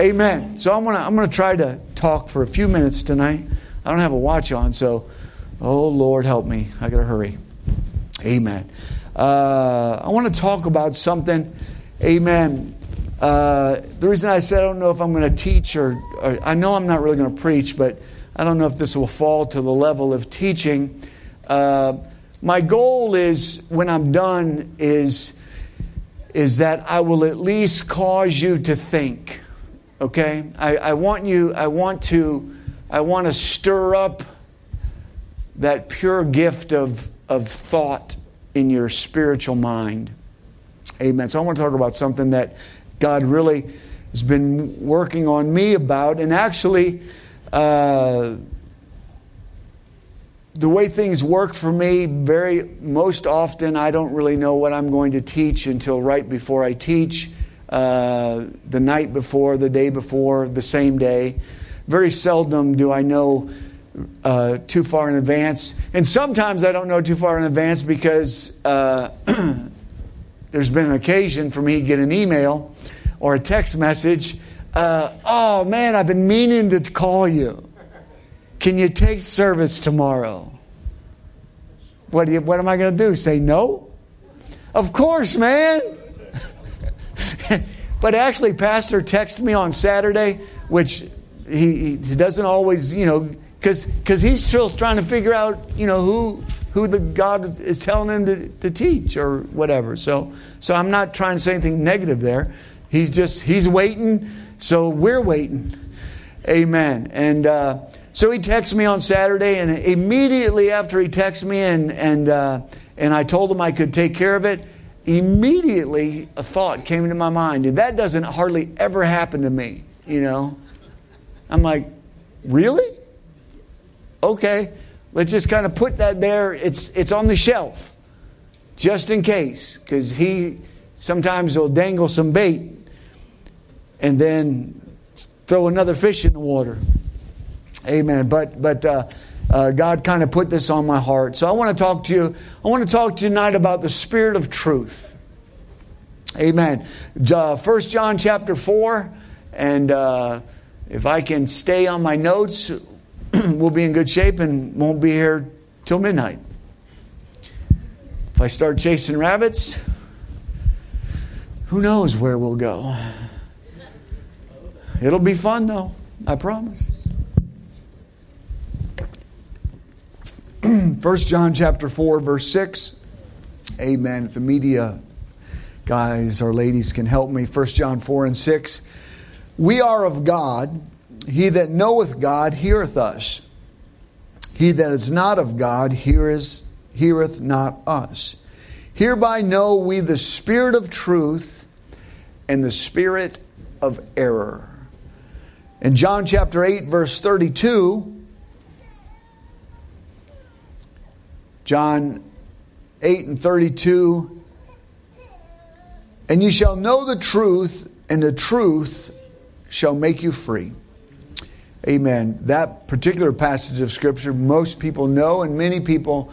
Amen. So I'm gonna I'm gonna try to talk for a few minutes tonight. I don't have a watch on, so oh Lord help me. I gotta hurry. Amen. Uh, I want to talk about something. Amen. Uh, the reason I said I don't know if I'm going to teach or, or I know I'm not really going to preach, but I don't know if this will fall to the level of teaching. Uh, my goal is when I'm done is is that I will at least cause you to think. Okay, I, I want you. I want to. I want to stir up that pure gift of of thought in your spiritual mind. Amen. So I want to talk about something that God really has been working on me about, and actually. Uh, the way things work for me, very most often, I don't really know what I'm going to teach until right before I teach, uh, the night before, the day before, the same day. Very seldom do I know uh, too far in advance, and sometimes I don't know too far in advance because uh, there's been an occasion for me to get an email or a text message. Uh, oh man, I've been meaning to call you. Can you take service tomorrow? What, you, what am I going to do? Say no? Of course, man. But actually, Pastor texted me on Saturday, which he, he doesn't always, you know, because he's still trying to figure out, you know, who who the God is telling him to, to teach or whatever. So so I'm not trying to say anything negative there. He's just he's waiting, so we're waiting. Amen. And uh, so he texted me on Saturday, and immediately after he texted me and and uh, and I told him I could take care of it, immediately a thought came into my mind. And that doesn't hardly ever happen to me, you know. I'm like, really? Okay, let's just kind of put that there. It's it's on the shelf, just in case, because he sometimes will dangle some bait, and then throw another fish in the water. Amen. But but uh, uh, God kind of put this on my heart, so I want to talk to you. I want to talk tonight about the spirit of truth. Amen. First John chapter four, and uh, if I can stay on my notes, we'll be in good shape and won't be here till midnight. If I start chasing rabbits, who knows where we'll go? It'll be fun though, I promise. First John chapter 4 verse 6. Amen. If the media guys or ladies can help me. First John 4 and 6. We are of God. He that knoweth God heareth us. He that is not of God heareth, heareth not us. Hereby know we the spirit of truth and the spirit of error. In John chapter 8, verse 32, John 8 and 32, and you shall know the truth, and the truth shall make you free. Amen. That particular passage of Scripture, most people know, and many people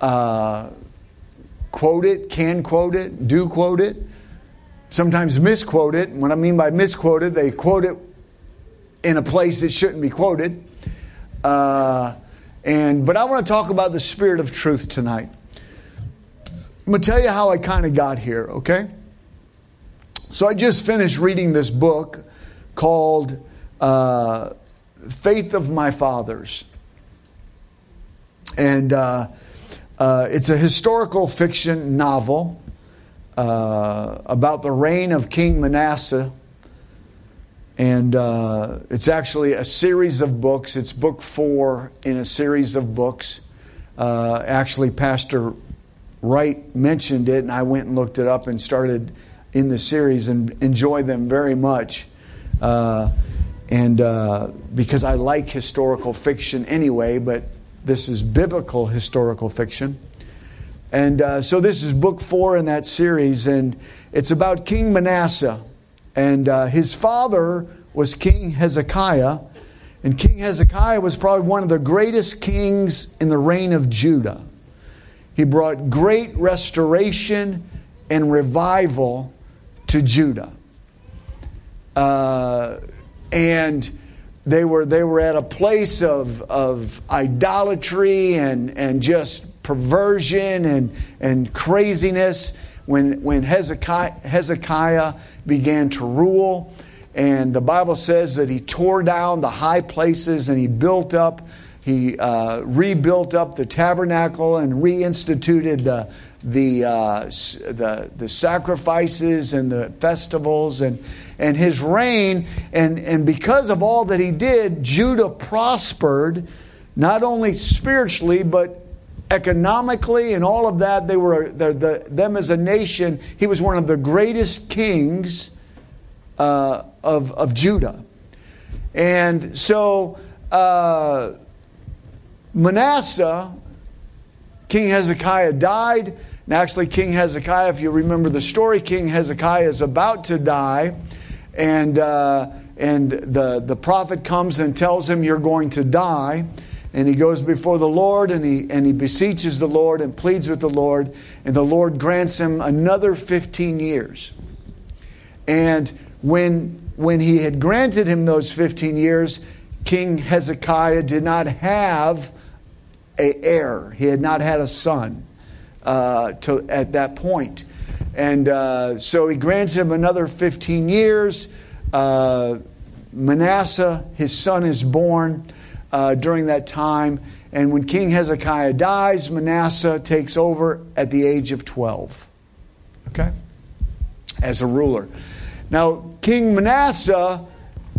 uh, quote it, can quote it, do quote it, sometimes misquote it. And What I mean by misquoted, they quote it in a place it shouldn't be quoted. Uh, and but I want to talk about the spirit of truth tonight. I'm going to tell you how I kind of got here. Okay. So I just finished reading this book called. Uh, Faith of My Fathers. And uh, uh, it's a historical fiction novel uh, about the reign of King Manasseh. And uh, it's actually a series of books. It's book four in a series of books. Uh, actually, Pastor Wright mentioned it, and I went and looked it up and started in the series and enjoy them very much. Uh, and uh, because I like historical fiction anyway, but this is biblical historical fiction. And uh, so this is book four in that series, and it's about King Manasseh. And uh, his father was King Hezekiah, and King Hezekiah was probably one of the greatest kings in the reign of Judah. He brought great restoration and revival to Judah. Uh, and they were they were at a place of of idolatry and and just perversion and and craziness when when Hezekiah, Hezekiah began to rule and the Bible says that he tore down the high places and he built up he uh, rebuilt up the tabernacle and reinstituted the the, uh, the the sacrifices and the festivals and and his reign. And and because of all that he did Judah prospered not only spiritually but economically and all of that they were the, the, them as a nation he was one of the greatest kings uh, of, of Judah and so uh, Manasseh, King Hezekiah died. And actually, King Hezekiah, if you remember the story, King Hezekiah is about to die. And, uh, and the, the prophet comes and tells him, You're going to die. And he goes before the Lord and he, and he beseeches the Lord and pleads with the Lord. And the Lord grants him another 15 years. And when, when he had granted him those 15 years, King Hezekiah did not have a heir. He had not had a son uh, to, at that point. And uh, so he granted him another 15 years. Uh, Manasseh, his son, is born uh, during that time. And when King Hezekiah dies, Manasseh takes over at the age of 12. Okay? As a ruler. Now, King Manasseh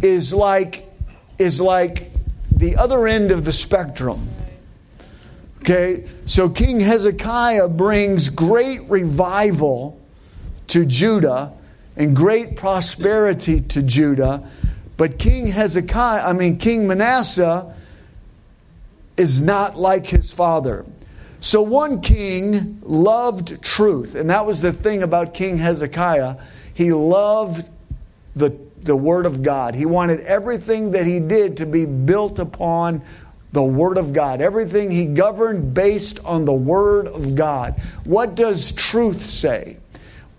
is like, is like the other end of the spectrum. Okay, so King Hezekiah brings great revival to Judah and great prosperity to Judah. But King Hezekiah, I mean, King Manasseh, is not like his father. So one king loved truth, and that was the thing about King Hezekiah. He loved the, the Word of God. He wanted everything that he did to be built upon the Word of God. Everything he governed based on the Word of God. What does truth say?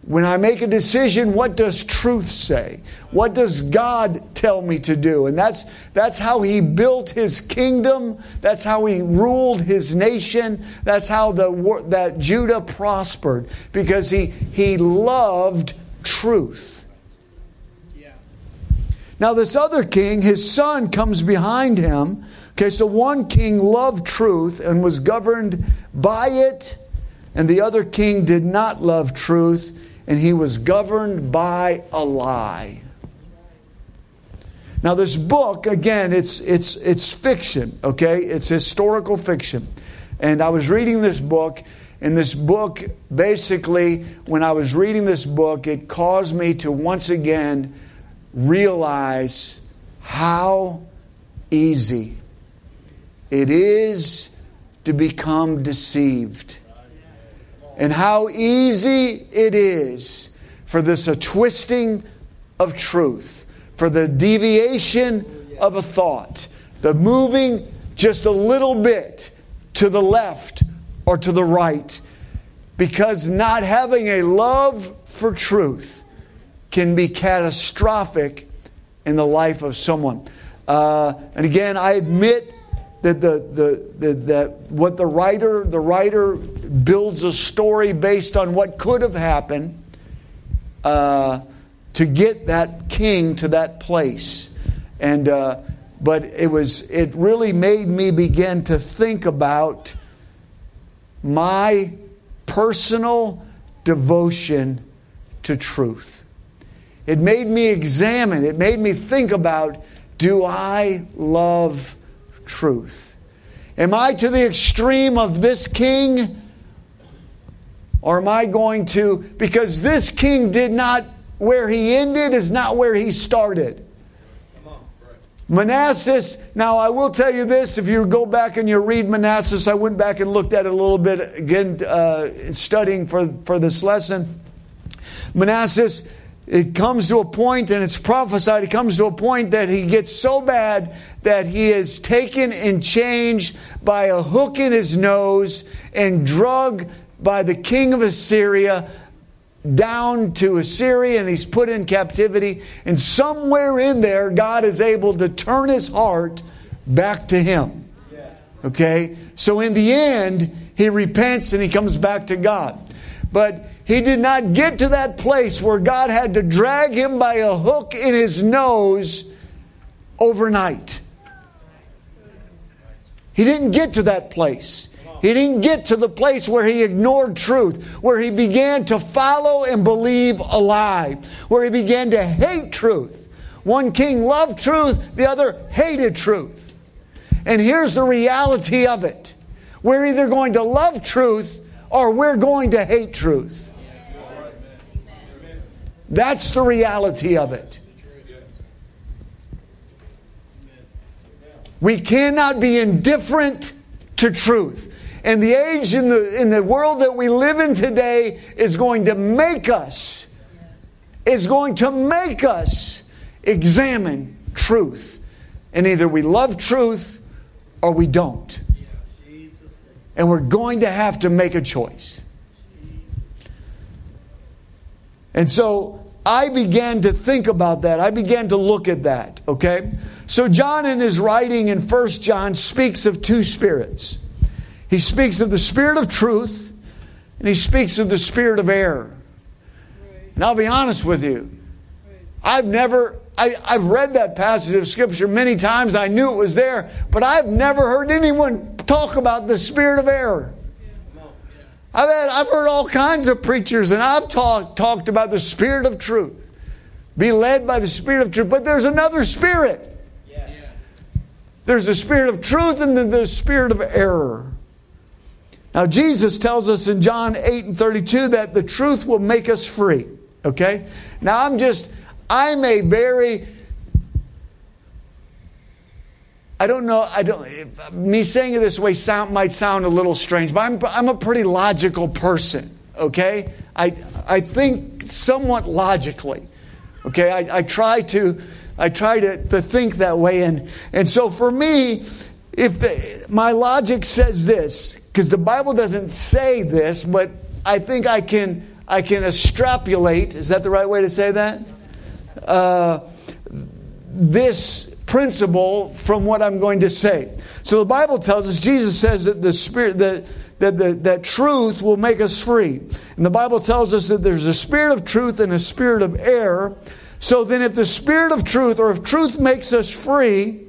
When I make a decision, what does truth say? What does God tell me to do? And that's, that's how he built his kingdom. That's how he ruled his nation. That's how the, that Judah prospered because he, he loved truth. Yeah. Now, this other king, his son comes behind him Okay, so one king loved truth and was governed by it, and the other king did not love truth and he was governed by a lie. Now, this book, again, it's, it's, it's fiction, okay? It's historical fiction. And I was reading this book, and this book, basically, when I was reading this book, it caused me to once again realize how easy it is to become deceived. And how easy it is for this a twisting of truth, for the deviation of a thought, the moving just a little bit to the left or to the right, because not having a love for truth can be catastrophic in the life of someone. Uh, and again, I admit that the, the, the, that what the writer the writer builds a story based on what could have happened uh, to get that king to that place. And uh, but it was it really made me begin to think about my personal devotion to truth. It made me examine it made me think about do i love truth? Am I to the extreme of this king? Or am I going to, because this king did not, where he ended is not where he started. Manassas, now I will tell you this if you go back and you read Manassas, I went back and looked at it a little bit again, uh, studying for, for this lesson. Manassas, it comes to a point, and it's prophesied, it comes to a point that he gets so bad that he is taken and changed by a hook in his nose and drugged by the king of Assyria down to Assyria and he's put in captivity. And somewhere in there, God is able to turn his heart back to him. Okay? So in the end, he repents and he comes back to God. But he did not get to that place where God had to drag him by a hook in his nose overnight. He didn't get to that place. He didn't get to the place where he ignored truth, where he began to follow and believe a lie, where he began to hate truth. One king loved truth, the other hated truth. And here's the reality of it we're either going to love truth or we're going to hate truth. That's the reality of it. We cannot be indifferent to truth. And the age in the, in the world that we live in today is going to make us, is going to make us examine truth. And either we love truth or we don't. And we're going to have to make a choice. And so I began to think about that. I began to look at that, okay? So John in his writing in First John speaks of two spirits. He speaks of the spirit of truth and he speaks of the spirit of error. And I'll be honest with you. I've never I, have read that passage of scripture many times. I knew it was there, but I've never heard anyone talk about the spirit of error. I've, had, I've heard all kinds of preachers, and I've talk, talked about the spirit of truth. Be led by the spirit of truth. But there's another spirit. There's the spirit of truth and then the spirit of error. Now, Jesus tells us in John 8 and 32 that the truth will make us free. Okay? Now, I'm just, I'm a very I don't know. I don't. Me saying it this way sound might sound a little strange, but I'm I'm a pretty logical person. Okay, I I think somewhat logically. Okay, I, I try to I try to, to think that way, and and so for me, if the, my logic says this, because the Bible doesn't say this, but I think I can I can extrapolate. Is that the right way to say that? Uh, this principle from what I'm going to say. So the Bible tells us, Jesus says that the Spirit, that, that, the, that truth will make us free. And the Bible tells us that there's a spirit of truth and a spirit of error. So then, if the spirit of truth, or if truth makes us free,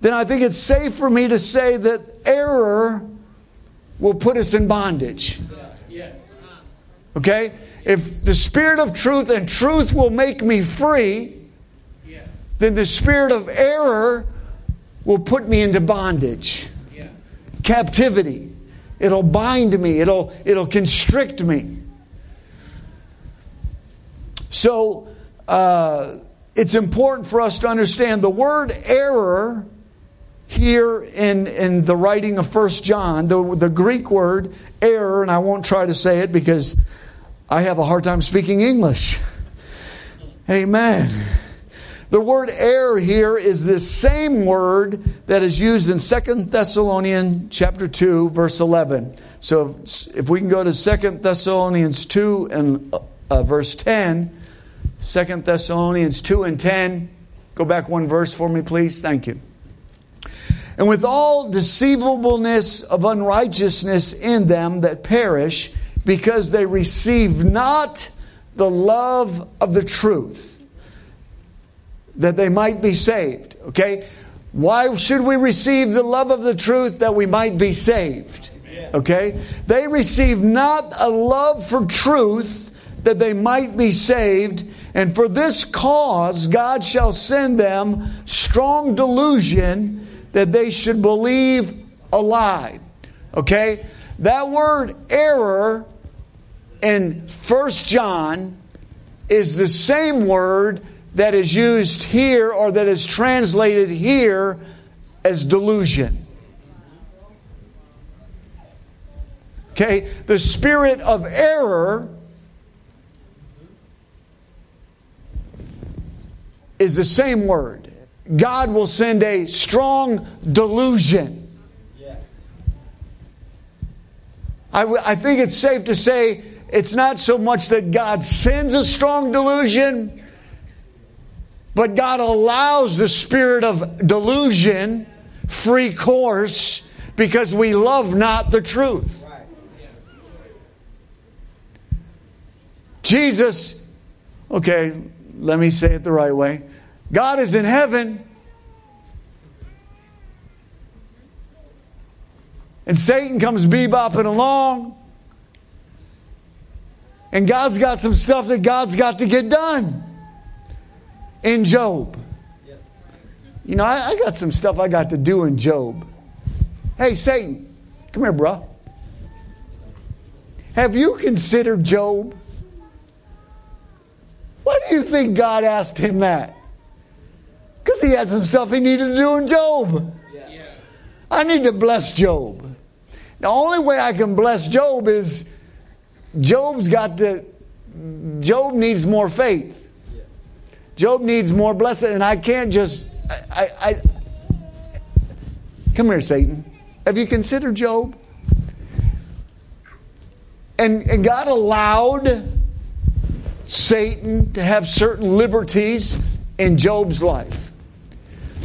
then I think it's safe for me to say that error will put us in bondage. Yes. Okay? If the spirit of truth and truth will make me free, then the spirit of error will put me into bondage, yeah. captivity. It'll bind me, it'll, it'll constrict me. So, uh, it's important for us to understand the word error here in, in the writing of First John, the, the Greek word error, and I won't try to say it because I have a hard time speaking English. Amen. The word error here is the same word that is used in Second Thessalonians chapter 2 verse 11. So if we can go to Second Thessalonians 2 and uh, verse 10, 2 Thessalonians 2 and 10, go back one verse for me please. Thank you. And with all deceivableness of unrighteousness in them that perish, because they receive not the love of the truth that they might be saved. Okay? Why should we receive the love of the truth that we might be saved? Okay? They receive not a love for truth that they might be saved, and for this cause God shall send them strong delusion that they should believe a lie. Okay? That word error in First John is the same word that is used here or that is translated here as delusion. Okay? The spirit of error is the same word. God will send a strong delusion. I, w- I think it's safe to say it's not so much that God sends a strong delusion, but God allows the spirit of delusion free course because we love not the truth. Jesus, okay, let me say it the right way. God is in heaven. And Satan comes bebopping along. And God's got some stuff that God's got to get done in Job. You know, I, I got some stuff I got to do in Job. Hey, Satan, come here, bro. Have you considered Job? Why do you think God asked him that? Because he had some stuff he needed to do in Job. Yeah. I need to bless Job. The only way I can bless Job is Job's got to, Job needs more faith. Job needs more blessing, and I can't just, I, I, I come here, Satan. Have you considered Job? And, and God allowed Satan to have certain liberties in Job's life.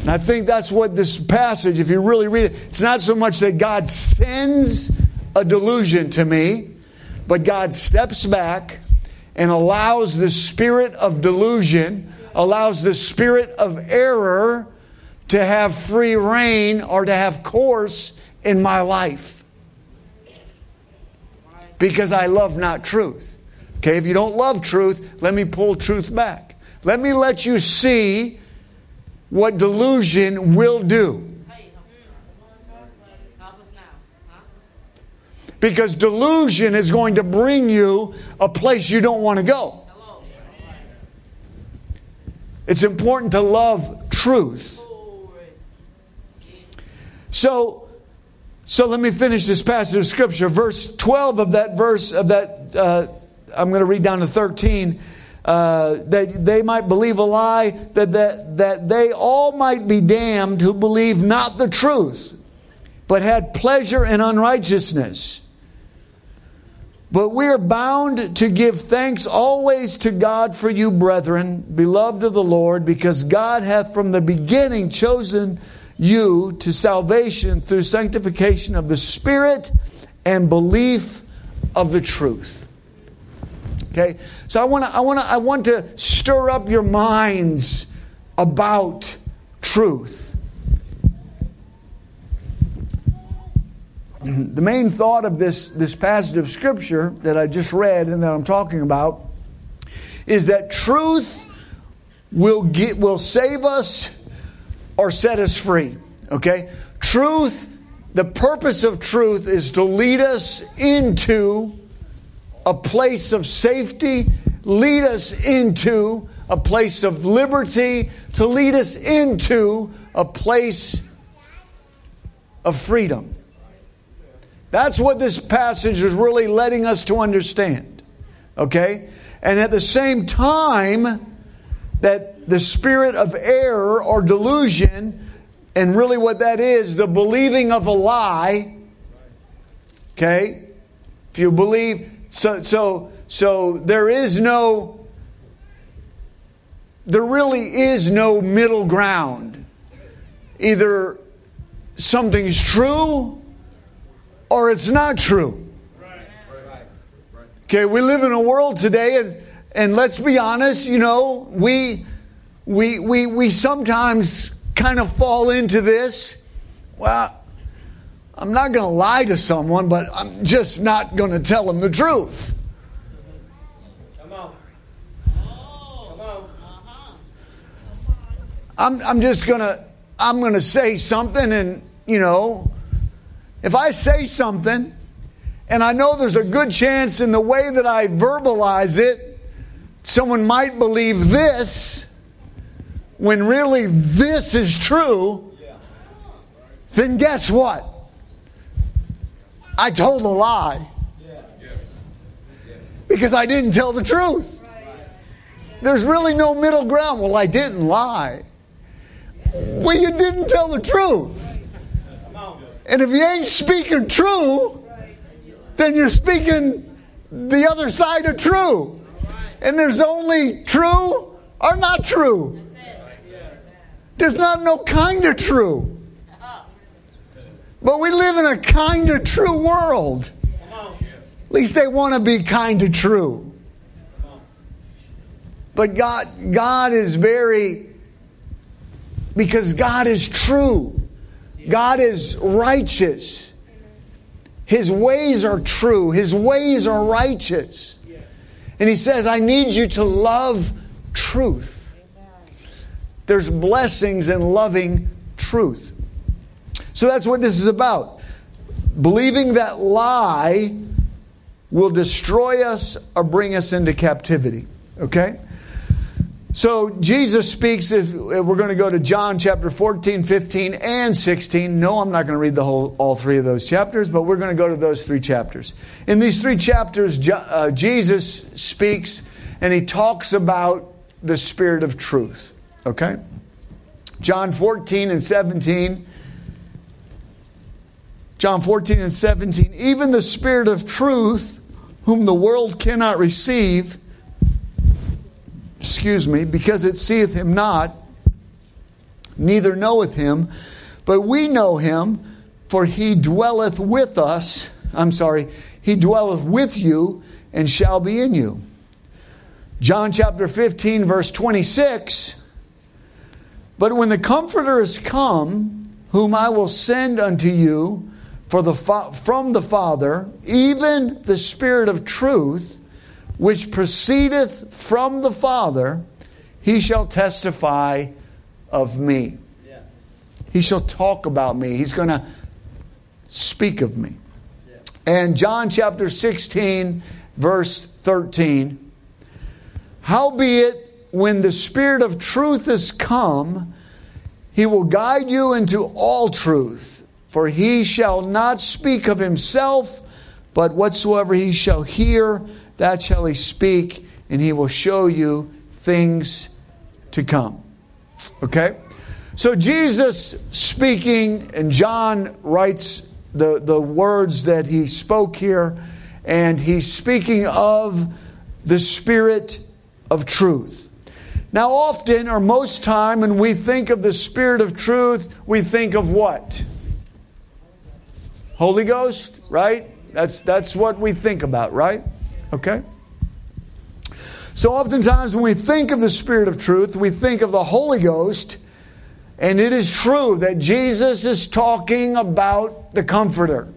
And I think that's what this passage, if you really read it, it's not so much that God sends a delusion to me, but God steps back and allows the spirit of delusion, allows the spirit of error to have free reign or to have course in my life. Because I love not truth. Okay, if you don't love truth, let me pull truth back. Let me let you see what delusion will do. Because delusion is going to bring you a place you don't want to go. It's important to love truth. So, so let me finish this passage of scripture. Verse 12 of that verse of that, uh, I'm going to read down to 13. Uh, that they might believe a lie, that, that, that they all might be damned who believe not the truth, but had pleasure in unrighteousness. But we are bound to give thanks always to God for you, brethren, beloved of the Lord, because God hath from the beginning chosen you to salvation through sanctification of the Spirit and belief of the truth. Okay? So I want to I want to I want to stir up your minds about truth. The main thought of this, this passage of Scripture that I just read and that I'm talking about is that truth will, get, will save us or set us free. Okay? Truth, the purpose of truth is to lead us into a place of safety, lead us into a place of liberty, to lead us into a place of freedom. That's what this passage is really letting us to understand. Okay? And at the same time, that the spirit of error or delusion, and really what that is, the believing of a lie. Okay? If you believe, so, so, so there is no, there really is no middle ground. Either something's true or it's not true. Okay, we live in a world today, and, and let's be honest, you know, we, we, we, we sometimes kind of fall into this. Well, I'm not going to lie to someone, but I'm just not going to tell them the truth. Come on. Come on. I'm, I'm just going to, I'm going to say something and, you know, if I say something and I know there's a good chance in the way that I verbalize it, someone might believe this when really this is true, then guess what? I told a lie. Because I didn't tell the truth. There's really no middle ground. Well, I didn't lie. Well, you didn't tell the truth. And if you ain't speaking true, then you're speaking the other side of true. And there's only true or not true. There's not no kind of true. But we live in a kind of true world. At least they want to be kind of true. But God, God is very, because God is true. God is righteous. His ways are true. His ways are righteous. And He says, I need you to love truth. There's blessings in loving truth. So that's what this is about. Believing that lie will destroy us or bring us into captivity. Okay? So Jesus speaks, if we're going to go to John chapter 14, 15, and 16. No, I'm not going to read the whole, all three of those chapters, but we're going to go to those three chapters. In these three chapters, uh, Jesus speaks and he talks about the Spirit of truth. Okay? John 14 and 17. John 14 and 17. Even the Spirit of truth, whom the world cannot receive, excuse me, because it seeth him not, neither knoweth him, but we know him, for he dwelleth with us. I'm sorry, he dwelleth with you and shall be in you. John chapter 15, verse 26. But when the Comforter is come, whom I will send unto you for the, from the Father, even the Spirit of truth, which proceedeth from the Father, he shall testify of me. Yeah. He shall talk about me. He's going to speak of me. Yeah. And John chapter 16, verse 13 Howbeit, when the Spirit of truth is come, he will guide you into all truth. For he shall not speak of himself, but whatsoever he shall hear, that shall he speak, and he will show you things to come. Okay? So Jesus speaking, and John writes the, the words that he spoke here, and he's speaking of the Spirit of truth. Now, often or most time, when we think of the Spirit of truth, we think of what? Holy Ghost, right? That's, that's what we think about, right? Okay? So, oftentimes, when we think of the Spirit of truth, we think of the Holy Ghost, and it is true that Jesus is talking about the Comforter.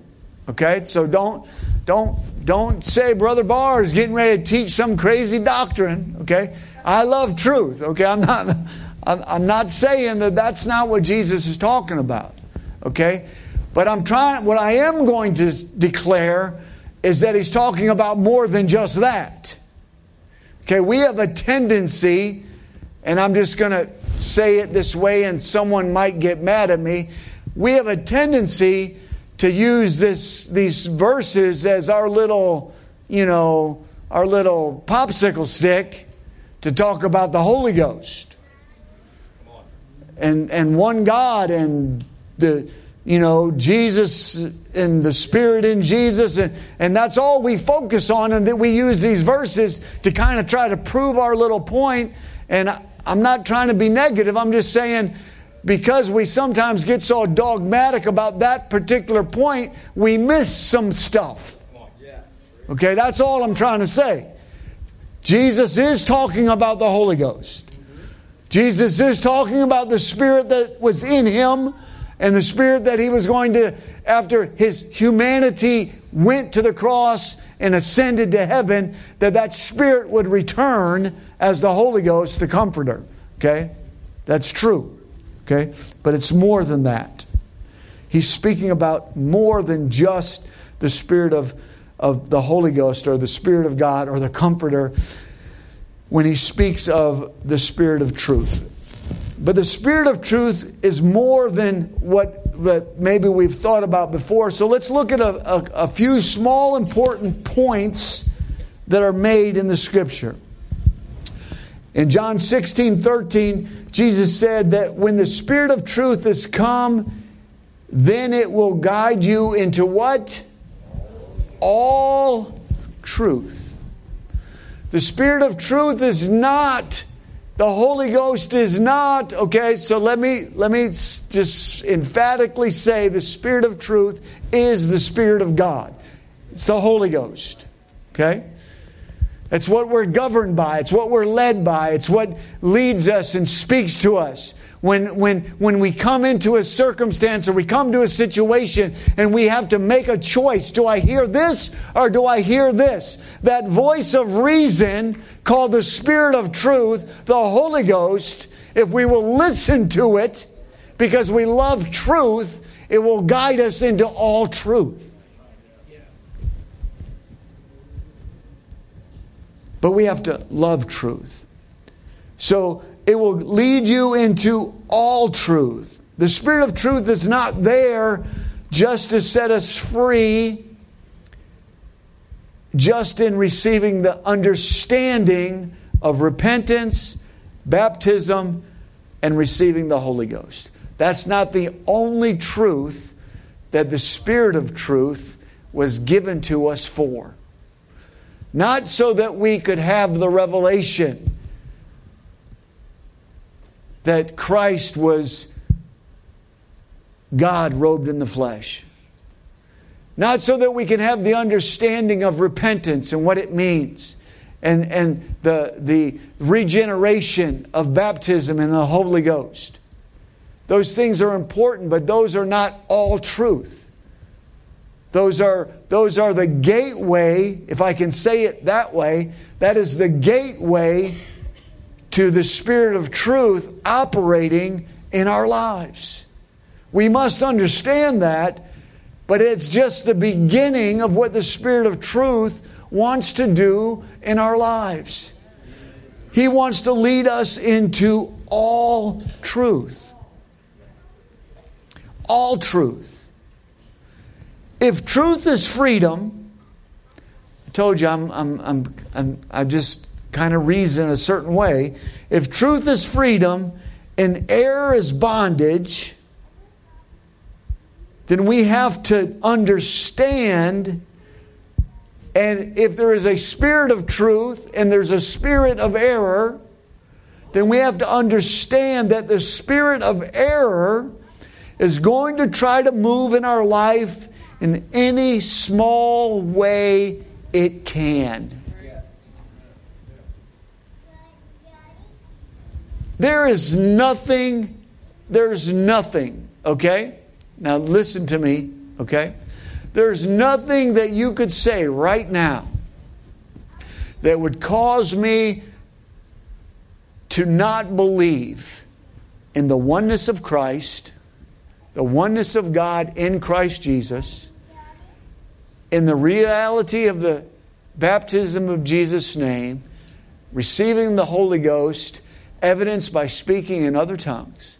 Okay? So, don't, don't, don't say Brother Barr is getting ready to teach some crazy doctrine. Okay? I love truth. Okay? I'm not, I'm not saying that that's not what Jesus is talking about. Okay? But I'm trying, what I am going to declare is that he's talking about more than just that. Okay, we have a tendency, and I'm just going to say it this way, and someone might get mad at me. We have a tendency to use this, these verses as our little, you know, our little popsicle stick to talk about the Holy Ghost and and one God and the you know, Jesus and the Spirit in Jesus, and, and that's all we focus on, and that we use these verses to kind of try to prove our little point. And I'm not trying to be negative, I'm just saying because we sometimes get so dogmatic about that particular point, we miss some stuff. Okay, that's all I'm trying to say. Jesus is talking about the Holy Ghost. Jesus is talking about the Spirit that was in him and the Spirit that He was going to, after His humanity went to the cross and ascended to heaven, that that Spirit would return as the Holy Ghost, the Comforter. Okay? That's true. Okay? But it's more than that. He's speaking about more than just the Spirit of, of the Holy Ghost or the Spirit of God or the Comforter when he speaks of the Spirit of truth. But the Spirit of truth is more than what that maybe we've thought about before. So let's look at a, a, a few small important points that are made in the Scripture. In John 16, 13, Jesus said that when the Spirit of truth has come, then it will guide you into what? All truth. The Spirit of truth is not the Holy Ghost is not, okay? So let me let me just emphatically say the Spirit of truth is the Spirit of God. It's the Holy Ghost. Okay? It's what we're governed by. It's what we're led by. It's what leads us and speaks to us. When, when, when we come into a circumstance or we come to a situation and we have to make a choice do I hear this or do I hear this? That voice of reason called the Spirit of truth, the Holy Ghost, if we will listen to it because we love truth, it will guide us into all truth. But we have to love truth. So it will lead you into all truth. The Spirit of truth is not there just to set us free, just in receiving the understanding of repentance, baptism, and receiving the Holy Ghost. That's not the only truth that the Spirit of truth was given to us for. Not so that we could have the revelation that Christ was God robed in the flesh. Not so that we can have the understanding of repentance and what it means, and, and the, the regeneration of baptism and the Holy Ghost. Those things are important, but those are not all truth. Those are, those are the gateway, if I can say it that way, that is the gateway to the Spirit of truth operating in our lives. We must understand that, but it's just the beginning of what the Spirit of truth wants to do in our lives. He wants to lead us into all truth. All truth. If truth is freedom, I told you I'm, I'm, I'm, I'm, I just kind of reason a certain way. If truth is freedom and error is bondage, then we have to understand. And if there is a spirit of truth and there's a spirit of error, then we have to understand that the spirit of error is going to try to move in our life in any small way it can. There is nothing, there's nothing, okay? Now listen to me, okay? There's nothing that you could say right now that would cause me to not believe in the oneness of Christ, the oneness of God in Christ Jesus, in the reality of the baptism of Jesus' name, receiving the Holy Ghost, evidenced by speaking in other tongues.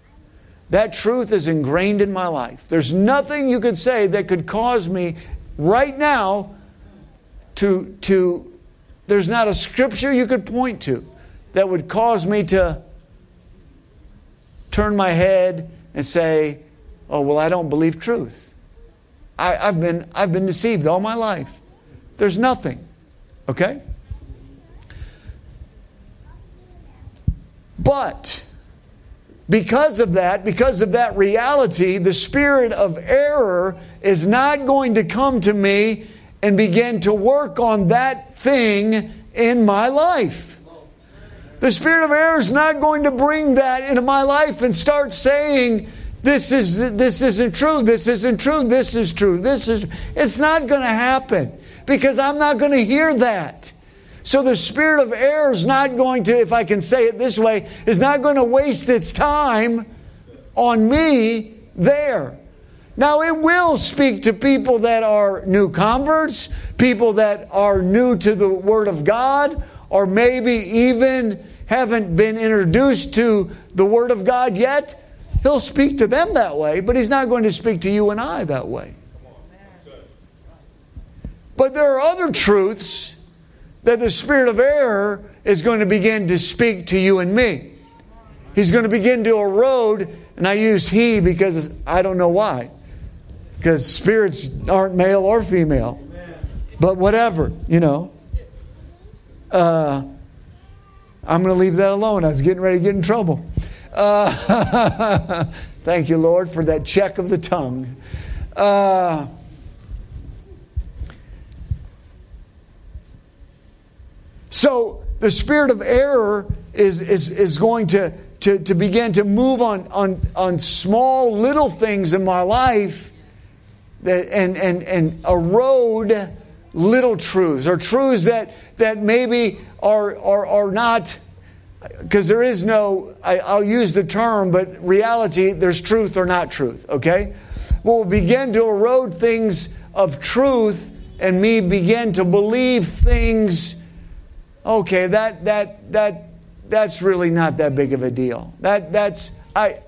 That truth is ingrained in my life. There's nothing you could say that could cause me right now to, to there's not a scripture you could point to that would cause me to turn my head and say, oh, well, I don't believe truth. I, have been, I've been deceived all my life. There's nothing. Okay? But because of that, because of that reality, the spirit of error is not going to come to me and begin to work on that thing in my life. The spirit of error is not going to bring that into my life and start saying, this is this isn't true, this isn't true, this is true, this is it's not going to happen because I'm not going to hear that. So the spirit of error is not going to, if I can say it this way, is not going to waste its time on me there. Now, it will speak to people that are new converts, people that are new to the Word of God, or maybe even haven't been introduced to the Word of God yet. He'll speak to them that way, but He's not going to speak to you and I that way. But there are other truths that the spirit of error is going to begin to speak to you and me. He's going to begin to erode, and I use he because I don't know why. Because spirits aren't male or female. But whatever, you know. Uh, I'm going to leave that alone. I was getting ready to get in trouble. Uh, thank you, Lord, for that check of the tongue. Uh, so the spirit of error is, is, is going to, to, to begin to move on, on, on small little things in my life that, and, and, and erode little truths or truths that, that maybe are, are, are not because there is no I, will use the term but reality there's truth or not truth okay? We will begin to erode things of truth and me begin to believe things okay that that that that's really not that big of a deal. That that's i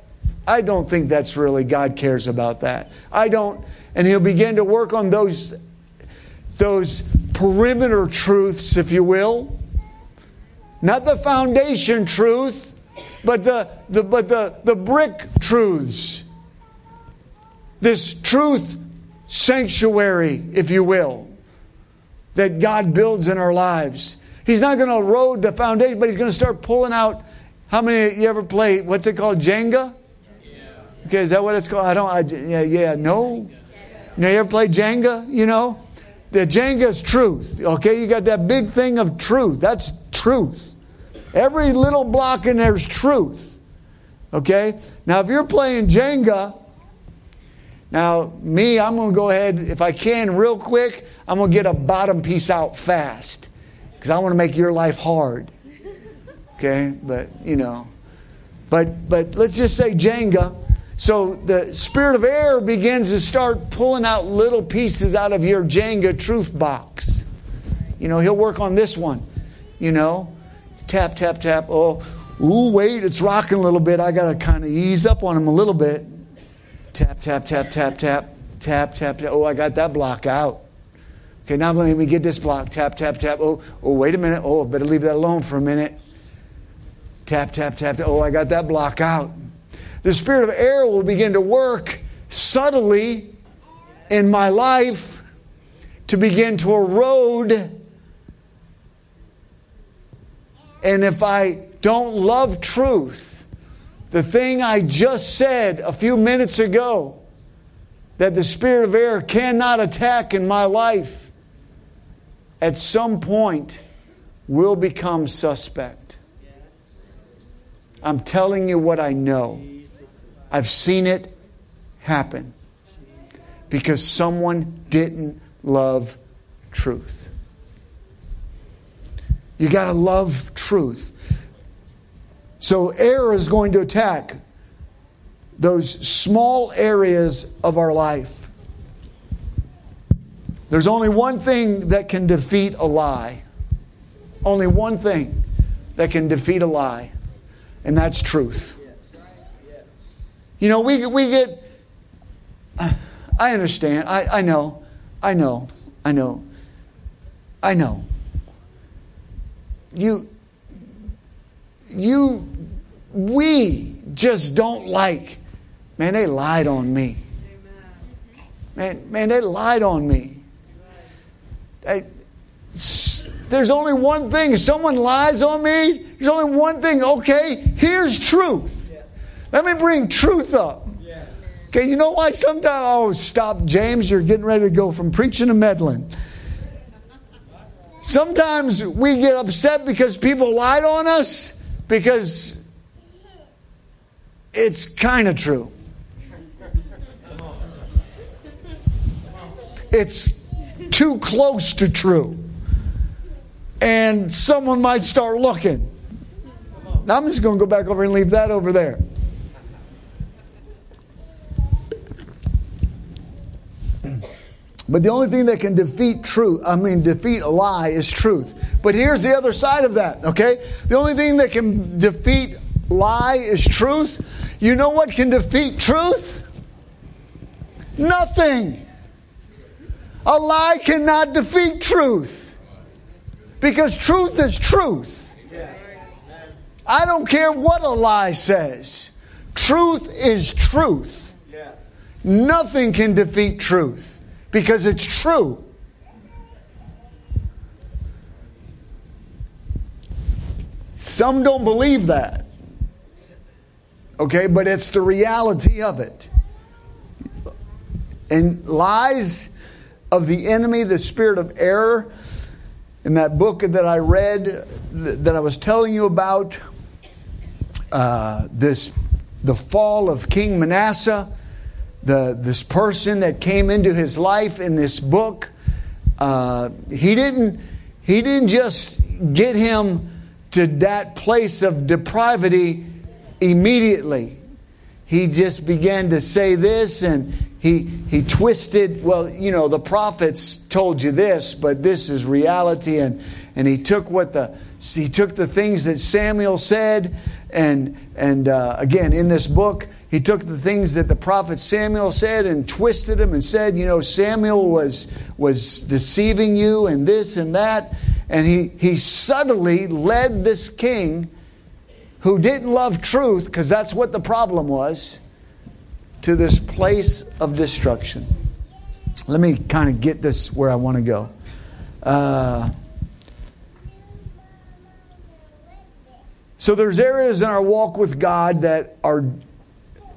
i don't think that's really god cares about that. I don't and he'll begin to work on those those perimeter truths if you will. Not the foundation truth but the, the but the the brick truths. This truth sanctuary, if you will, that God builds in our lives. He's not going to erode the foundation, but he's going to start pulling out. How many you ever play? What's it called? Jenga. Okay, is that what it's called? I don't. I, yeah, yeah, no. Now you ever play Jenga? You know, the Jenga is truth. Okay, you got that big thing of truth. That's truth. Every little block in there's truth. Okay. Now if you're playing Jenga now, me, I'm going to go ahead, if I can, real quick, I'm going to get a bottom piece out fast because I want to make your life hard. Okay? But, you know. But, but let's just say Jenga. So the spirit of error begins to start pulling out little pieces out of your Jenga truth box. You know, he'll work on this one. You know, tap, tap, tap. Oh, ooh, wait, it's rocking a little bit. I got to kind of ease up on him a little bit. Tap, tap, tap, tap, tap, tap, tap, tap. Oh, I got that block out. Okay, now let me get this block. Tap, tap, tap. Oh, oh, wait a minute. Oh, I better leave that alone for a minute. Tap, tap, tap. Oh, I got that block out. The spirit of error will begin to work subtly in my life to begin to erode. And if I don't love truth, the thing I just said a few minutes ago that the spirit of error cannot attack in my life at some point will become suspect. I'm telling you what I know. I've seen it happen because someone didn't love truth. You got to love truth. So, error is going to attack those small areas of our life. There's only one thing that can defeat a lie. Only one thing that can defeat a lie, and that's truth. You know, we, we get, I understand, I, I know, I know, I know, I know. You, you, we just don't like, man, they lied on me. Man, man, they lied on me. I, there's only one thing. If someone lies on me, there's only one thing. Okay, here's truth. Let me bring truth up. Okay, you know why sometimes, oh, stop, James, you're getting ready to go from preaching to meddling. Sometimes we get upset because people lied on us because it's kind of true. It's too close to true. And someone might start looking. Now I'm just going to go back over and leave that over there. But the only thing that can defeat truth, I mean, defeat a lie is truth. But here's the other side of that, okay? The only thing that can defeat lie is truth. You know what can defeat truth? Nothing. A lie cannot defeat truth. Because truth is truth. I don't care what a lie says. Truth is truth. Nothing can defeat truth because it's true. Some don't believe that. Okay, but it's the reality of it. And lies of the enemy, the spirit of error, in that book that I read, that I was telling you about, uh, this the fall of King Manasseh, the this person that came into his life in this book. Uh, he didn't he didn't just get him to that place of depravity immediately. He just began to say this and he, he twisted, well, you know, the prophets told you this, but this is reality. And, and he took what the, he took the things that Samuel said and, and uh, again, in this book, he took the things that the prophet Samuel said and twisted them and said, you know, Samuel was, was deceiving you and this and that. And he, he subtly led this king who didn't love truth, because that's what the problem was, to this place of destruction. Let me kind of get this where I want to go. Uh, so there's areas in our walk with God that are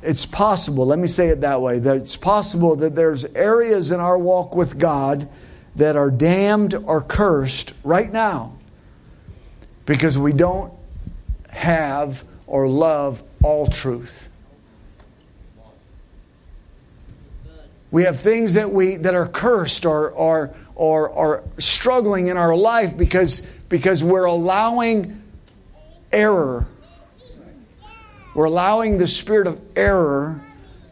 it's possible, let me say it that way, that it's possible that there's areas in our walk with God that are damned or cursed right now because we don't have or love all truth. We have things that we that are cursed or or or, or struggling in our life because because we're allowing error. We're allowing the spirit of error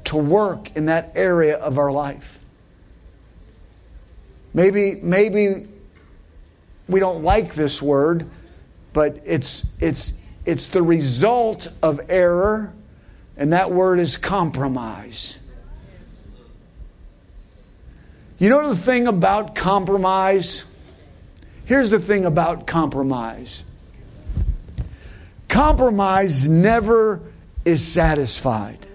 to work in that area of our life. Maybe maybe we don't like this word, but it's it's it's the result of error, and that word is compromise. You know the thing about compromise? Here's the thing about compromise compromise never is satisfied.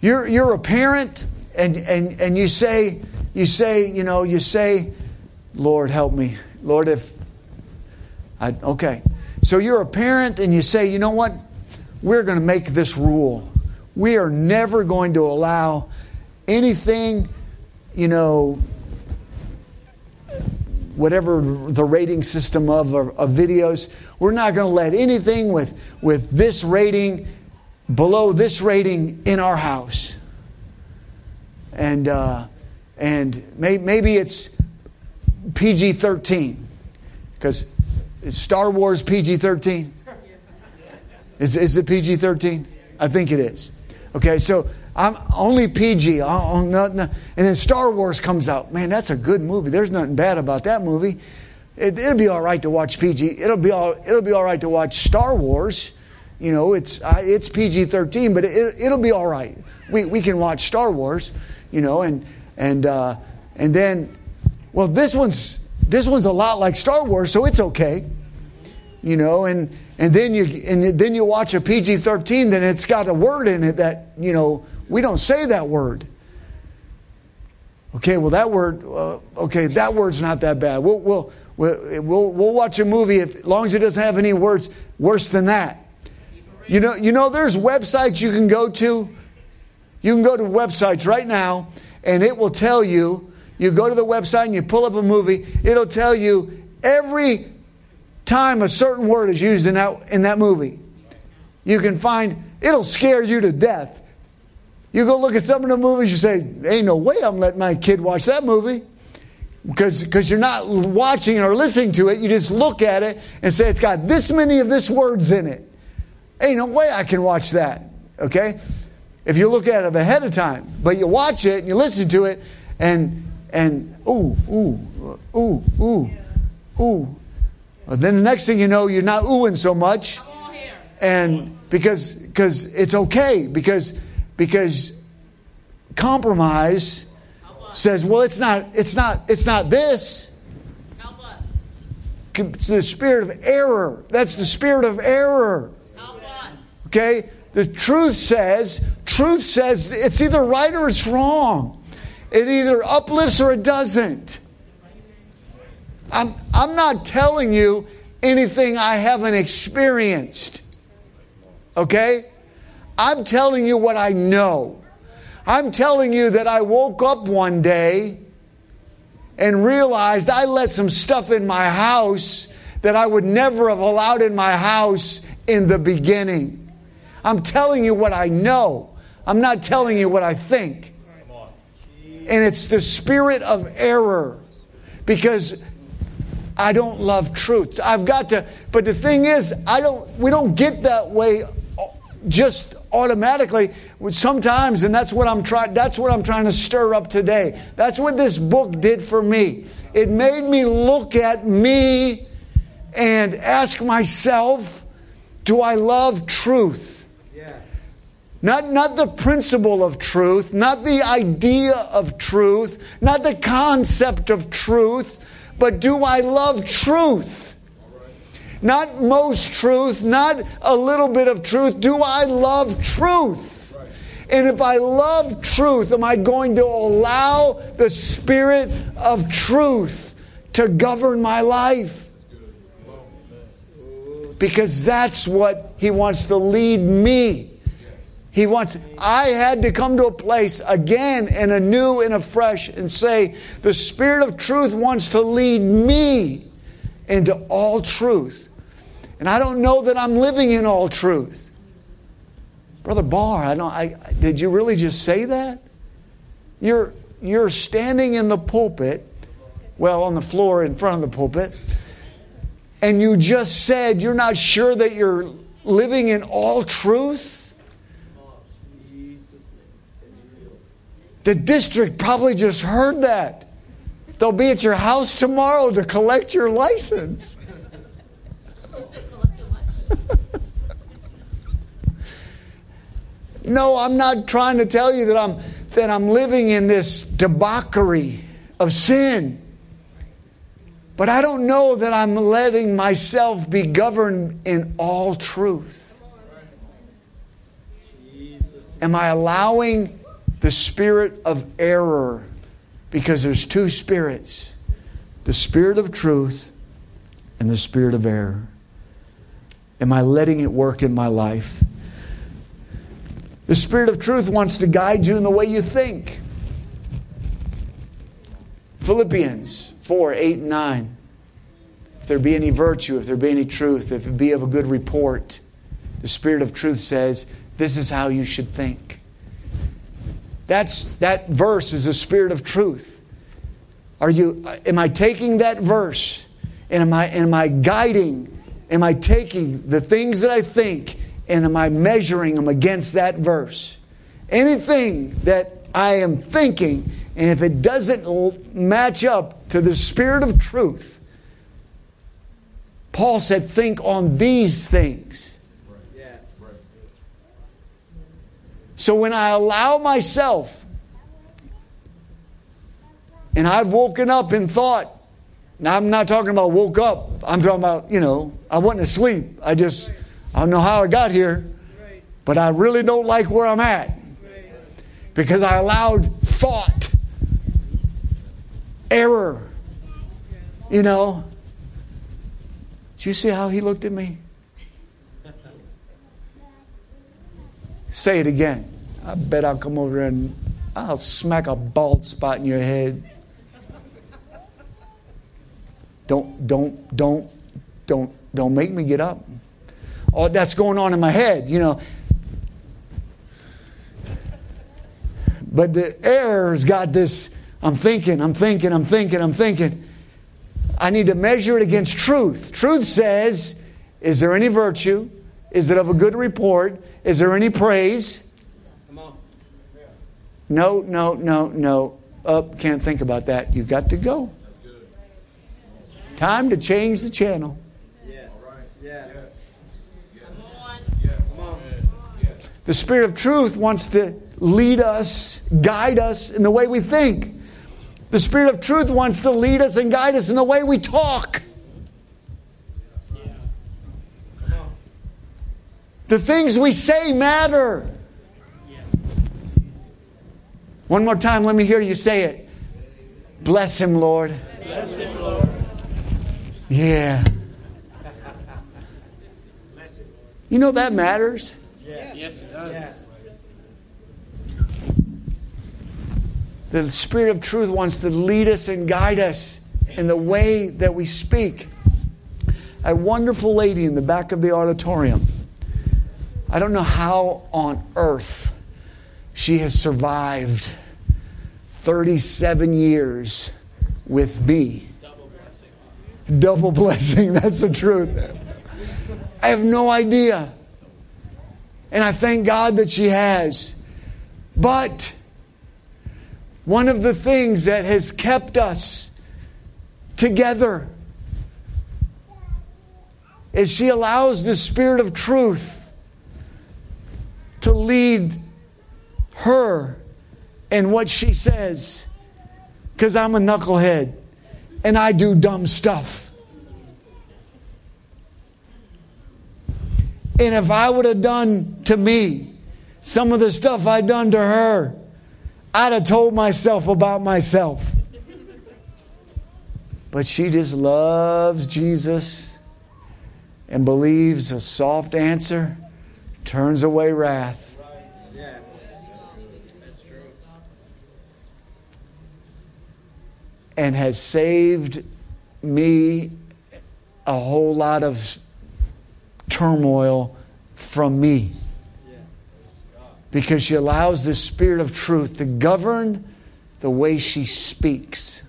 You're, you're a parent and, and, and you say, you say, you know, you say, Lord, help me. Lord, if I, okay. So you're a parent and you say, you know what? We're going to make this rule. We are never going to allow anything, you know, whatever the rating system of, of videos. We're not going to let anything with, with this rating below this rating in our house. And, uh, and may, maybe it's PG 13. Because is Star Wars PG 13? Is, is it PG 13? I think it is. Okay, so I'm only PG. Oh no! and then Star Wars comes out. Man, that's a good movie. There's nothing bad about that movie. It, will be all right to watch PG. It'll be all. It'll be all right to watch Star Wars. You know, it's uh, it's PG thirteen, but it, will be all right. We we can watch Star Wars. You know, and and uh, and then, well, this one's this one's a lot like Star Wars, so it's okay. You know, and and then you and then you watch a PG thirteen, then it's got a word in it that you know we don't say that word. Okay, well, that word, uh, okay, that word's not that bad. We'll, we'll, we'll, we'll, we'll watch a movie if, as long as it doesn't have any words worse than that. You know, you know, there's websites you can go to. You can go to websites right now, and it will tell you. You go to the website and you pull up a movie. It'll tell you every time a certain word is used in that in that movie. You can find. It'll scare you to death you go look at some of the movies, you say, ain't no way I'm letting my kid watch that movie. Because you're not watching or listening to it, you just look at it and say, it's got this many of this words in it. Ain't no way I can watch that. Okay? If you look at it ahead of time. But you watch it and you listen to it and and ooh, ooh, ooh, ooh, ooh. Well, then the next thing you know, you're not oohing so much. And because because it's okay because because compromise says, well, it's not, it's not, it's not this. It's the spirit of error. That's the spirit of error. Okay? The truth says, truth says it's either right or it's wrong. It either uplifts or it doesn't. I'm, I'm not telling you anything I haven't experienced. Okay? I'm telling you what I know. I'm telling you that I woke up one day and realized I let some stuff in my house that I would never have allowed in my house in the beginning. I'm telling you what I know. I'm not telling you what I think. And it's the spirit of error because I don't love truth. I've got to, but the thing is, I don't, we don't get that way uh, just automatically sometimes and that's what I'm trying that's what I'm trying to stir up today. That's what this book did for me. It made me look at me and ask myself, do I love truth? Not, not the principle of truth, not the idea of truth, not the concept of truth, but do I love truth? Not most truth, not a little bit of truth. Do I love truth? And if I love truth, am I going to allow the Spirit of truth to govern my life? Because that's what He wants to lead me. He wants, I had to come to a place again and anew and afresh and say, the Spirit of truth wants to lead me into all truth. And I don't know that I'm living in all truth. Brother Barr, I don't I did you really just say that? You're you're standing in the pulpit, well, on the floor in front of the pulpit, and you just said you're not sure that you're living in all truth? The district probably just heard that. They'll be at your house tomorrow to collect your license. no, I'm not trying to tell you that I'm that I'm living in this debauchery of sin. But I don't know that I'm letting myself be governed in all truth. Am I allowing the spirit of error because there's two spirits the spirit of truth and the spirit of error. Am I letting it work in my life? The spirit of truth wants to guide you in the way you think. Philippians 4 8 and 9. If there be any virtue, if there be any truth, if it be of a good report, the Spirit of truth says, This is how you should think. That's, that verse is a spirit of truth. Are you, am I taking that verse and am I, am I guiding, am I taking the things that I think and am I measuring them against that verse? Anything that I am thinking, and if it doesn't match up to the spirit of truth, Paul said, think on these things. So when I allow myself, and I've woken up and thought, now I'm not talking about woke up, I'm talking about, you know, I wasn't asleep. I just, I don't know how I got here, but I really don't like where I'm at. Because I allowed thought, error, you know. Do you see how he looked at me? Say it again. I bet I'll come over and I'll smack a bald spot in your head. Don't, don't, don't, don't, don't make me get up. All that's going on in my head, you know. But the air's got this I'm thinking, I'm thinking, I'm thinking, I'm thinking. I need to measure it against truth. Truth says, is there any virtue? Is it of a good report? Is there any praise? No, no, no, no. Up, oh, can't think about that. You've got to go. Time to change the channel. The Spirit of truth wants to lead us, guide us in the way we think. The Spirit of truth wants to lead us and guide us in the way we talk. The things we say matter. One more time, let me hear you say it. Bless him, Lord. Bless him, Lord. Yeah. You know that matters? Yes, it does. The Spirit of truth wants to lead us and guide us in the way that we speak. A wonderful lady in the back of the auditorium. I don't know how on earth she has survived 37 years with me. Double blessing. Double blessing, that's the truth. I have no idea. And I thank God that she has. But one of the things that has kept us together is she allows the Spirit of truth to lead her in what she says. Because I'm a knucklehead and I do dumb stuff. And if I would have done to me some of the stuff I'd done to her, I'd have told myself about myself. But she just loves Jesus and believes a soft answer turns away wrath. And has saved me a whole lot of turmoil from me. Because she allows the Spirit of truth to govern the way she speaks.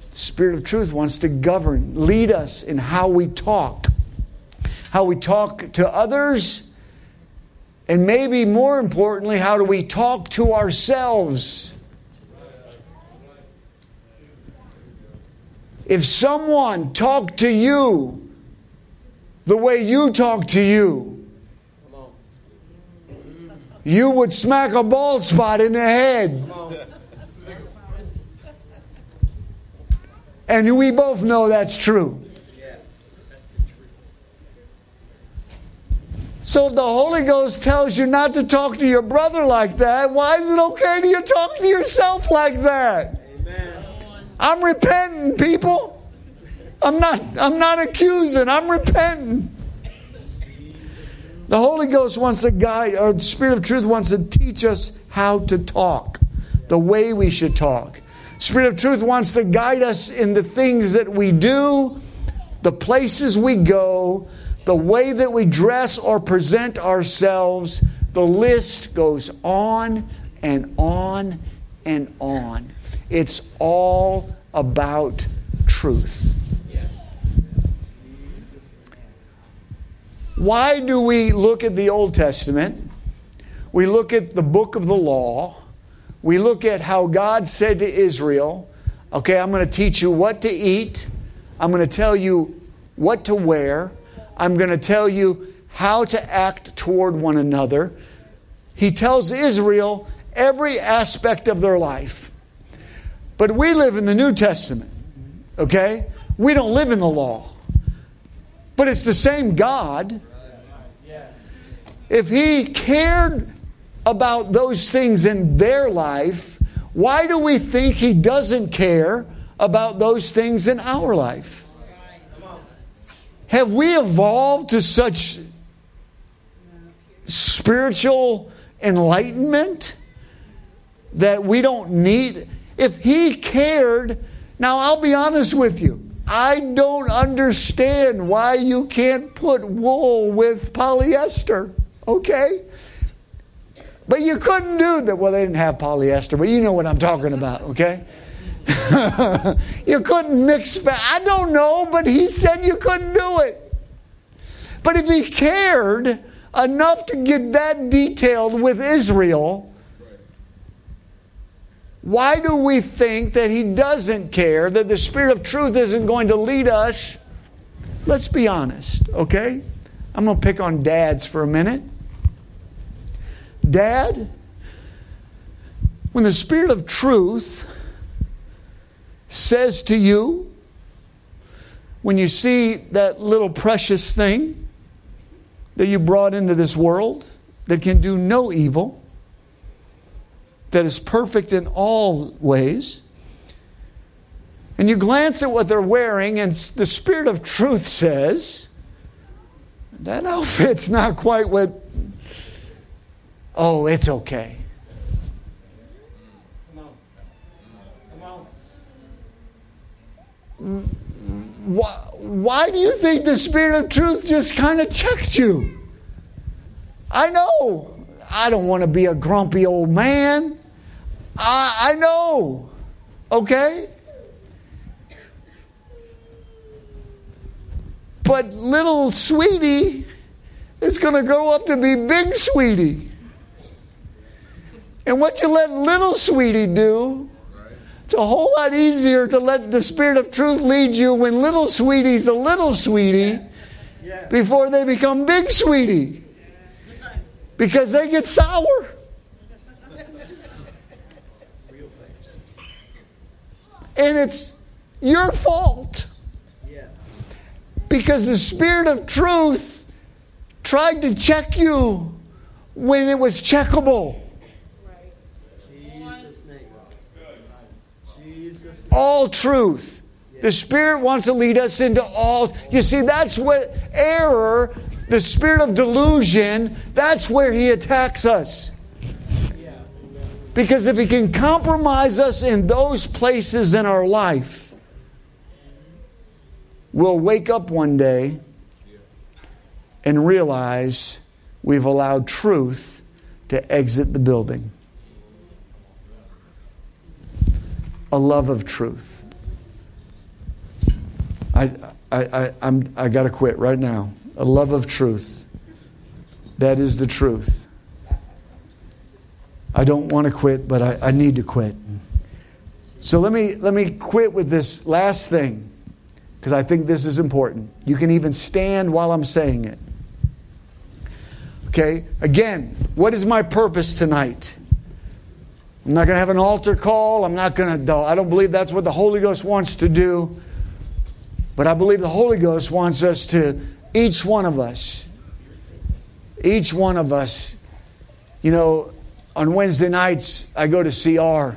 The Spirit of truth wants to govern, lead us in how we talk, how we talk to others, and maybe more importantly, how do we talk to ourselves? If someone talked to you the way you talk to you, you would smack a bald spot in the head. Come on. And we both know that's true. So if the Holy Ghost tells you not to talk to your brother like that, why is it okay to you talk to yourself like that? Amen. I'm repenting, people. I'm not I'm not accusing, I'm repenting. The Holy Ghost wants to guide, or the Spirit of truth wants to teach us how to talk, the way we should talk. Spirit of truth wants to guide us in the things that we do, the places we go, the way that we dress or present ourselves. The list goes on and on and on. It's all about truth. Why do we look at the Old Testament? We look at the book of the law. We look at how God said to Israel, okay, I'm going to teach you what to eat. I'm going to tell you what to wear. I'm going to tell you how to act toward one another. He tells Israel every aspect of their life. But we live in the New Testament, okay? We don't live in the law. But it's the same God. If He cared about those things in their life, why do we think He doesn't care about those things in our life? Have we evolved to such spiritual enlightenment that we don't need? If He cared, now I'll be honest with you. I don't understand why you can't put wool with polyester, okay? But you couldn't do that. Well, they didn't have polyester, but you know what I'm talking about, okay? you couldn't mix. I don't know, but he said you couldn't do it. But if he cared enough to get that detailed with Israel, why do we think that he doesn't care, that the Spirit of truth isn't going to lead us? Let's be honest, okay? I'm going to pick on dads for a minute. Dad, when the Spirit of truth says to you, when you see that little precious thing that you brought into this world that can do no evil, that is perfect in all ways, and you glance at what they're wearing, and the Spirit of truth says, that outfit's not quite what. Oh, it's okay. Why, why do you think the Spirit of truth just kind of checked you? I know. I don't want to be a grumpy old man. I, I know. Okay? But little sweetie is going to grow up to be big sweetie. And what you let little sweetie do, it's a whole lot easier to let the Spirit of truth lead you when little sweetie's a little sweetie before they become big sweetie. Because they get sour. And it's your fault. Because the Spirit of truth tried to check you when it was checkable. Jesus' name. Jesus' name. All truth. The Spirit wants to lead us into all. You see, that's what error, the spirit of delusion, that's where He attacks us. Because if He can compromise us in those places in our life, we'll wake up one day and realize we've allowed truth to exit the building. A love of truth. I, I, I, I'm, I got to quit right now. A love of truth. That is the truth. I don't want to quit, but I, I need to quit. So let me, let me quit with this last thing, because I think this is important. You can even stand while I'm saying it. Okay? Again, what is my purpose tonight? I'm not going to have an altar call. I'm not going to, I don't believe that's what the Holy Ghost wants to do. But I believe the Holy Ghost wants us to, each one of us, each one of us, you know, on Wednesday nights, I go to CR. I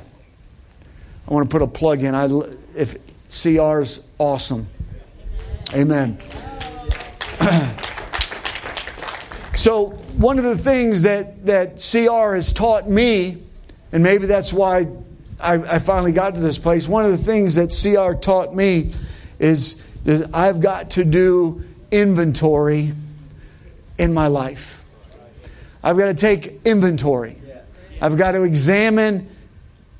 want to put a plug in. I, if CR's awesome. Amen. so, one of the things that, that CR has taught me, and maybe that's why I, I finally got to this place, one of the things that CR taught me is that I've got to do inventory in my life. I've got to take inventory. I've got to examine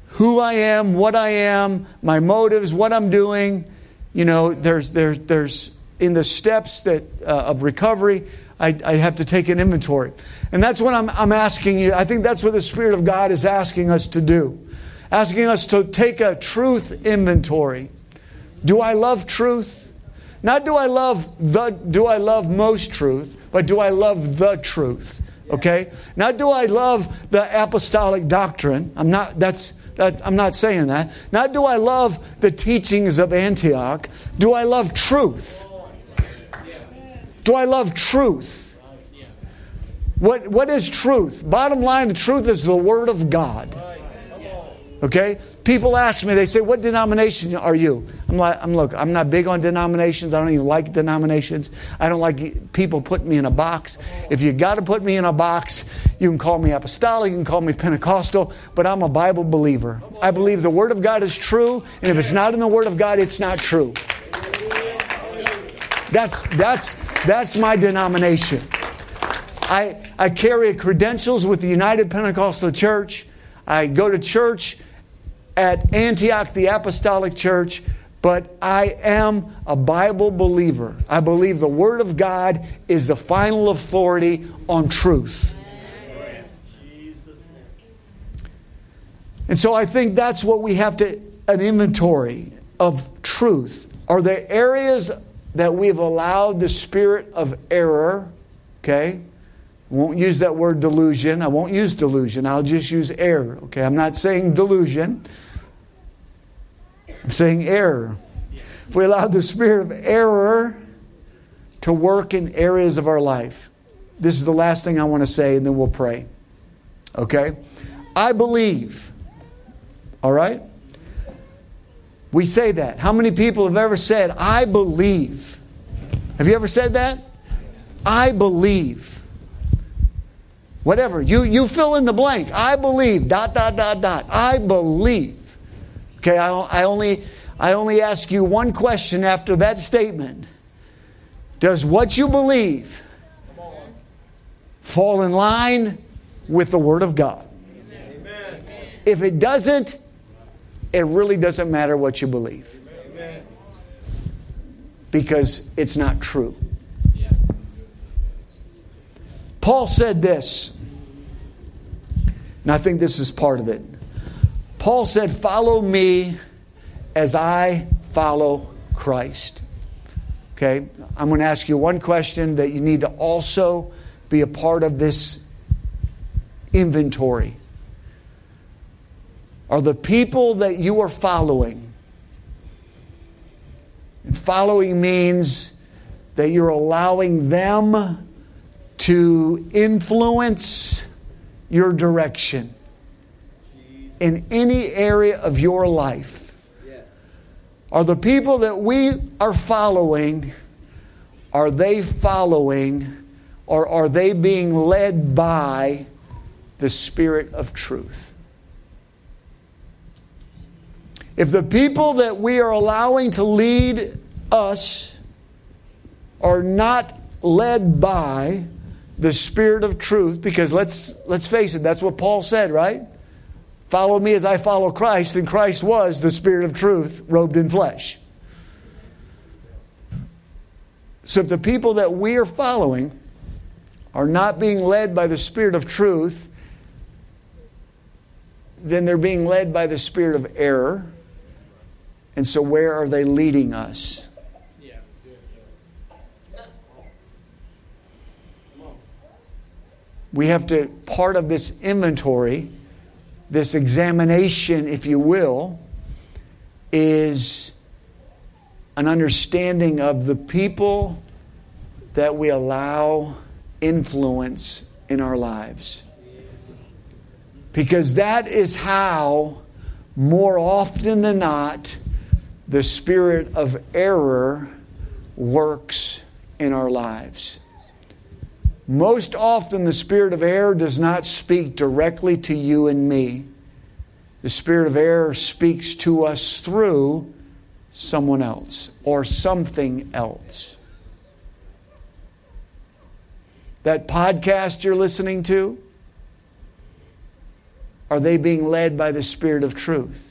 who I am, what I am, my motives, what I'm doing. You know, there's there's there's in the steps that uh, of recovery, I, I have to take an inventory, and that's what I'm I'm asking you. I think that's what the Spirit of God is asking us to do, asking us to take a truth inventory. Do I love truth? Not do I love the do I love most truth, but do I love the truth? Okay? Not do I love the apostolic doctrine. I'm not that's that, I'm not saying that. Not do I love the teachings of Antioch. Do I love truth? Do I love truth? What, what is truth? Bottom line, the truth is the Word of God. Okay? People ask me, they say, What denomination are you? I'm like, I'm look, I'm not big on denominations. I don't even like denominations. I don't like people putting me in a box. If you got to put me in a box, you can call me apostolic, you can call me Pentecostal, but I'm a Bible believer. I believe the Word of God is true, and if it's not in the Word of God, it's not true. That's that's that's my denomination. I I carry credentials with the United Pentecostal Church. I go to church at Antioch, the Apostolic Church, but I am a Bible believer. I believe the Word of God is the final authority on truth. And so I think that's what we have to an inventory of truth. Are there areas that we've allowed the spirit of error, okay? Won't use that word delusion. I won't use delusion. I'll just use error, okay? I'm not saying delusion. I'm saying error. If we allow the spirit of error to work in areas of our life, this is the last thing I want to say, and then we'll pray. Okay? I believe, all right? We say that. How many people have ever said, I believe? Have you ever said that? I believe. Whatever. You, you fill in the blank. I believe. Dot, dot, dot, dot. I believe. Okay, I, I, only, I only ask you one question after that statement. Does what you believe fall in line with the Word of God? Amen. If it doesn't, it really doesn't matter what you believe. Because it's not true. Paul said this, and I think this is part of it. Paul said, Follow me as I follow Christ. Okay? I'm going to ask you one question that you need to also be a part of this inventory. Are the people that you are following, and following means that you're allowing them to influence your direction in any area of your life. Are the people that we are following, are they following or are they being led by the Spirit of truth? If the people that we are allowing to lead us are not led by the spirit of truth because let's let's face it that's what Paul said right? Follow me as I follow Christ and Christ was the spirit of truth robed in flesh. So if the people that we are following are not being led by the spirit of truth then they're being led by the spirit of error and so where are they leading us we have to, part of this inventory, this examination, if you will, is an understanding of the people that we allow influence in our lives. Because that is how, more often than not, the spirit of error works in our lives. Most often, the spirit of error does not speak directly to you and me. The spirit of error speaks to us through someone else or something else. That podcast you're listening to, are they being led by the Spirit of truth?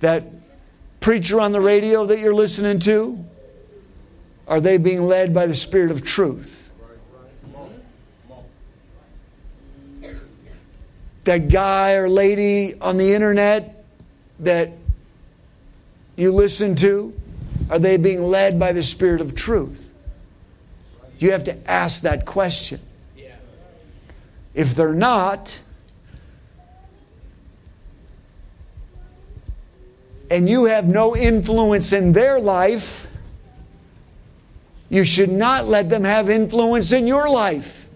That preacher on the radio that you're listening to? Are they being led by the Spirit of truth? That guy or lady on the internet that you listen to, are they being led by the Spirit of truth? You have to ask that question. If they're not, and you have no influence in their life, you should not let them have influence in your life.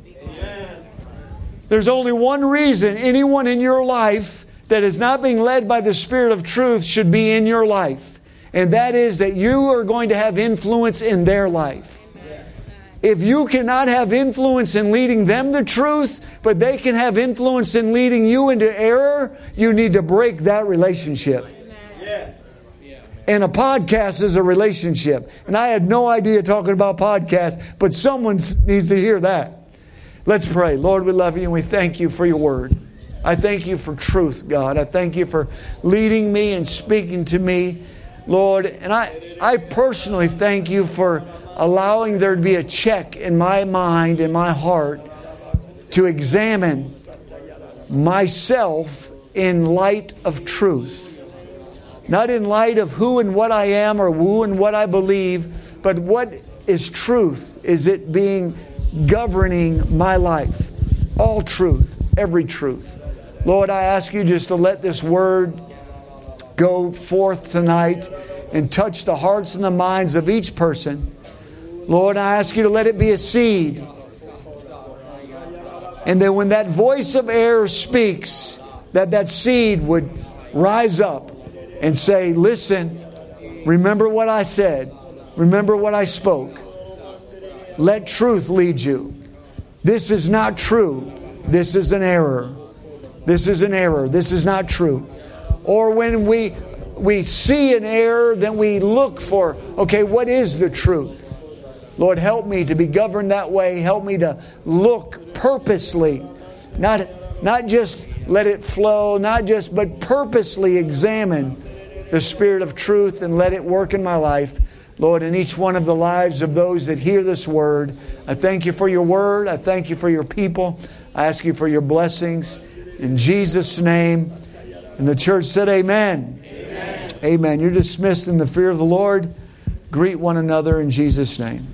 There's only one reason anyone in your life that is not being led by the Spirit of truth should be in your life, and that is that you are going to have influence in their life. If you cannot have influence in leading them the truth, but they can have influence in leading you into error, you need to break that relationship. And a podcast is a relationship. And I had no idea talking about podcasts, but someone needs to hear that. Let's pray. Lord, we love you and we thank you for your word. I thank you for truth, God. I thank you for leading me and speaking to me, Lord. And I, I personally thank you for allowing there to be a check in my mind in my heart to examine myself in light of truth. Not in light of who and what I am or who and what I believe, but what is truth? Is it being governing my life? All truth, every truth. Lord, I ask you just to let this word go forth tonight and touch the hearts and the minds of each person. Lord, I ask you to let it be a seed And then when that voice of error speaks, that that seed would rise up and say, Listen, remember what I said, remember what I spoke. Let truth lead you. This is not true. This is an error. This is an error. This is not true. Or when we we see an error, then we look for, okay, what is the truth? Lord, help me to be governed that way. Help me to look purposely, not, not just let it flow, not just, but purposely examine the Spirit of truth and let it work in my life. Lord, in each one of the lives of those that hear this word, I thank you for your word. I thank you for your people. I ask you for your blessings. In Jesus' name. And the church said, Amen. Amen. Amen. You're dismissed in the fear of the Lord. Greet one another in Jesus' name.